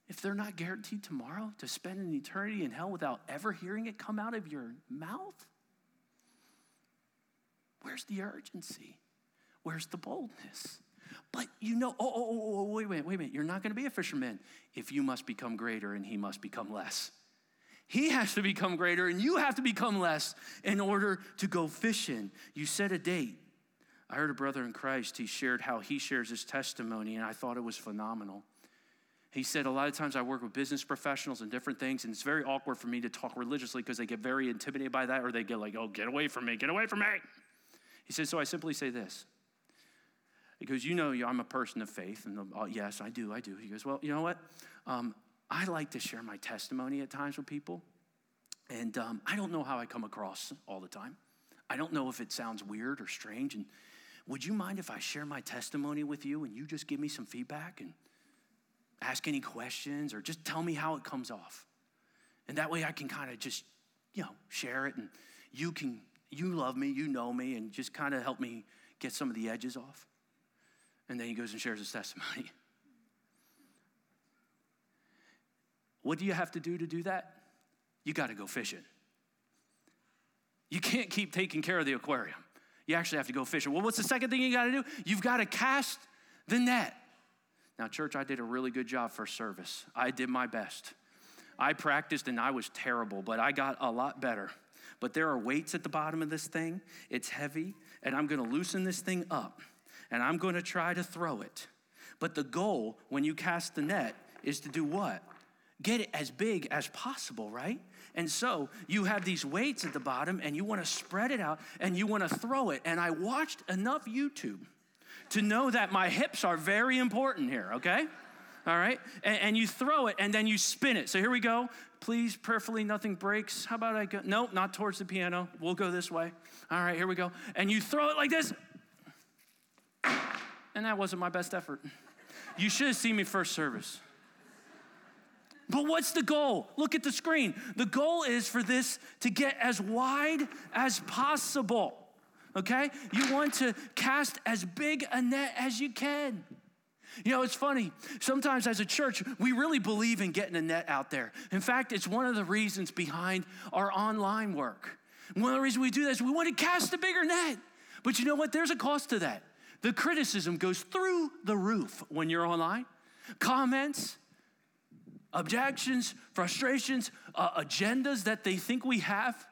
If they're not guaranteed tomorrow to spend an eternity in hell without ever hearing it come out of your mouth? Where's the urgency? Where's the boldness? But you know, oh, oh, oh, oh wait a minute, wait a minute. You're not going to be a fisherman if you must become greater and he must become less. He has to become greater and you have to become less in order to go fishing. You set a date. I heard a brother in Christ, he shared how he shares his testimony, and I thought it was phenomenal. He said, A lot of times I work with business professionals and different things, and it's very awkward for me to talk religiously because they get very intimidated by that, or they get like, Oh, get away from me, get away from me. He said, So I simply say this. He goes, You know, I'm a person of faith. And oh, yes, I do, I do. He goes, Well, you know what? Um, I like to share my testimony at times with people. And um, I don't know how I come across all the time. I don't know if it sounds weird or strange. And would you mind if I share my testimony with you and you just give me some feedback and ask any questions or just tell me how it comes off? And that way I can kind of just, you know, share it and you can, you love me, you know me, and just kind of help me get some of the edges off. And then he goes and shares his testimony. [laughs] What do you have to do to do that? You got to go fishing. You can't keep taking care of the aquarium. You actually have to go fishing. Well, what's the second thing you got to do? You've got to cast the net. Now, church, I did a really good job for service. I did my best. I practiced and I was terrible, but I got a lot better. But there are weights at the bottom of this thing. It's heavy, and I'm going to loosen this thing up, and I'm going to try to throw it. But the goal when you cast the net is to do what? Get it as big as possible, right? And so you have these weights at the bottom and you want to spread it out and you want to throw it. And I watched enough YouTube to know that my hips are very important here, okay? All right? And, and, you throw it and then you spin it. So here we go. Please, prayerfully, nothing breaks. How about I go? No, not towards the piano. We'll go this way. All right, here we go. And you throw it like this. And that wasn't my best effort. You should have seen me first service. But what's the goal? Look at the screen. The goal is for this to get as wide as possible. Okay? You want to cast as big a net as you can. You know, it's funny. Sometimes as a church, we really believe in getting a net out there. In fact, it's one of the reasons behind our online work. One of the reasons we do this, we want to cast a bigger net. But you know what? There's a cost to that. The criticism goes through the roof when you're online. comments, objections, frustrations, uh, agendas that they think we have.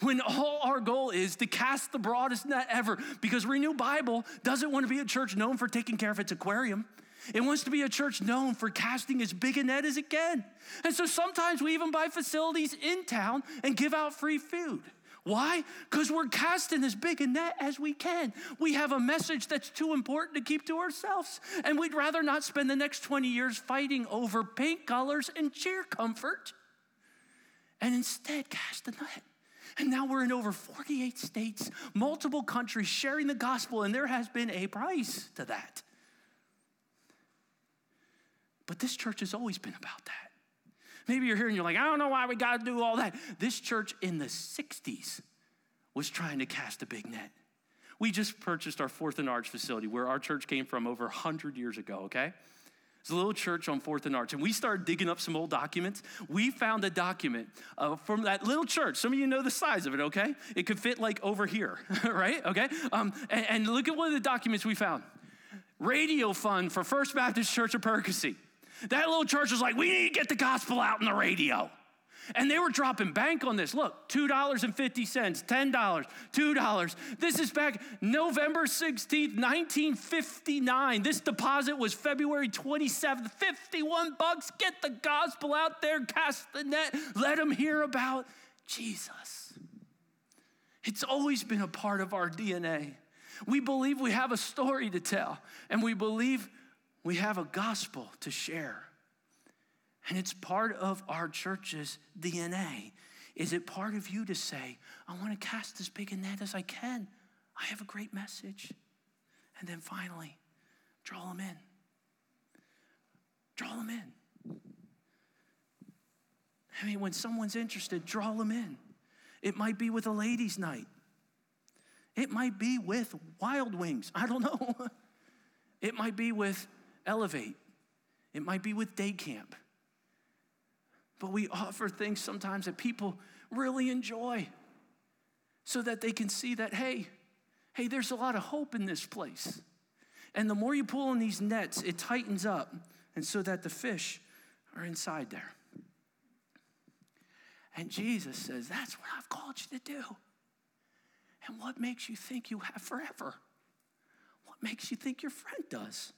When all our goal is to cast the broadest net ever, because Renew Bible doesn't want to be a church known for taking care of its aquarium. It wants to be a church known for casting as big a net as it can. And so sometimes we even buy facilities in town and give out free food. Why? Because we're casting as big a net as we can. We have a message that's too important to keep to ourselves. And we'd rather not spend the next 20 years fighting over paint colors and chair comfort and instead cast the net. And now we're in over 48 states, multiple countries sharing the gospel, and there has been a price to that. But this church has always been about that. Maybe you're here and you're like, I don't know why we got to do all that. This church in the 60s was trying to cast a big net. We just purchased our Fourth and Arch facility where our church came from over 100 years ago, okay? It's a little church on Fourth and Arch. And we started digging up some old documents. We found a document uh, from that little church. Some of you know the size of it, okay? It could fit like over here, [laughs] right? Okay? Um, and, and look at one of the documents we found Radio Fund for First Baptist Church of Percy. That little church was like, we need to get the gospel out in the radio. And they were dropping bank on this. Look, $2.50, $10, $2. This is back November 16th, 1959. This deposit was February 27th, 51 bucks. Get the gospel out there, cast the net, let them hear about Jesus. It's always been a part of our DNA. We believe we have a story to tell, and we believe we have a gospel to share. And it's part of our church's DNA. Is it part of you to say, I want to cast as big a net as I can? I have a great message. And then finally, draw them in. Draw them in. I mean, when someone's interested, draw them in. It might be with a ladies' night. It might be with Wild Wings. I don't know. [laughs] It might be with Elevate. It might be with Day Camp. But we offer things sometimes that people really enjoy so that they can see that, hey, hey, there's a lot of hope in this place. And the more you pull on these nets, it tightens up, and so that the fish are inside there. And Jesus says, That's what I've called you to do. And what makes you think you have forever? What makes you think your friend does?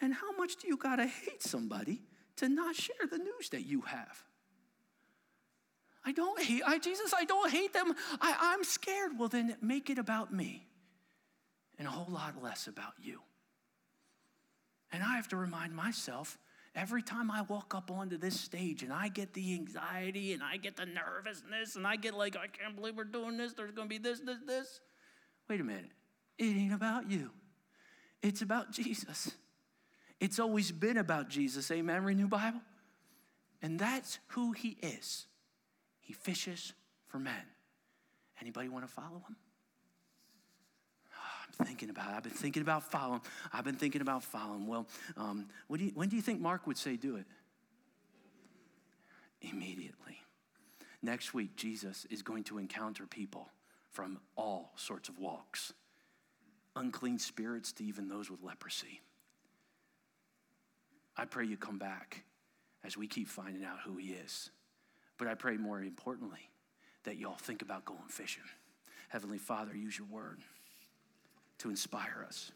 And how much do you got to hate somebody to not share the news that you have? I don't hate, I, Jesus, I don't hate them. I, I'm scared. Well, then make it about me and a whole lot less about you. And I have to remind myself every time I walk up onto this stage and I get the anxiety and I get the nervousness and I get like, I can't believe we're doing this, there's gonna be this, this, this. Wait a minute. It ain't about you, it's about Jesus. It's always been about Jesus. Amen. Renew Bible. And that's who he is. He fishes for men. Anybody want to follow him? Oh, I'm thinking about it. I've been thinking about following. I've been thinking about following. Well, um, do you, when do you think Mark would say do it? Immediately. Next week, Jesus is going to encounter people from all sorts of walks unclean spirits to even those with leprosy. I pray you come back as we keep finding out who He is. But I pray more importantly that y'all think about going fishing. Heavenly Father, use your word to inspire us.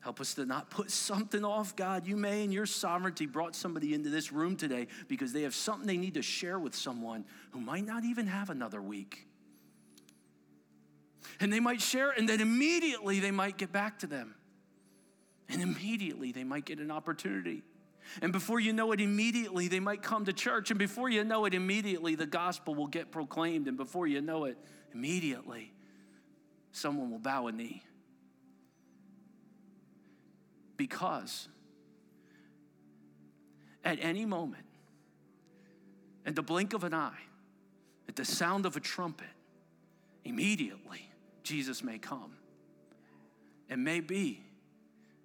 Help us to not put something off, God. You may, in your sovereignty, brought somebody into this room today because they have something they need to share with someone who might not even have another week. And they might share, and then immediately they might get back to them. And immediately they might get an opportunity. And before you know it, immediately they might come to church. And before you know it, immediately the gospel will get proclaimed. And before you know it, immediately someone will bow a knee. Because at any moment, at the blink of an eye, at the sound of a trumpet, immediately Jesus may come. It may be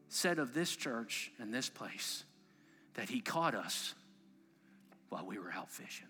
said of this church and this place that he caught us while we were out fishing.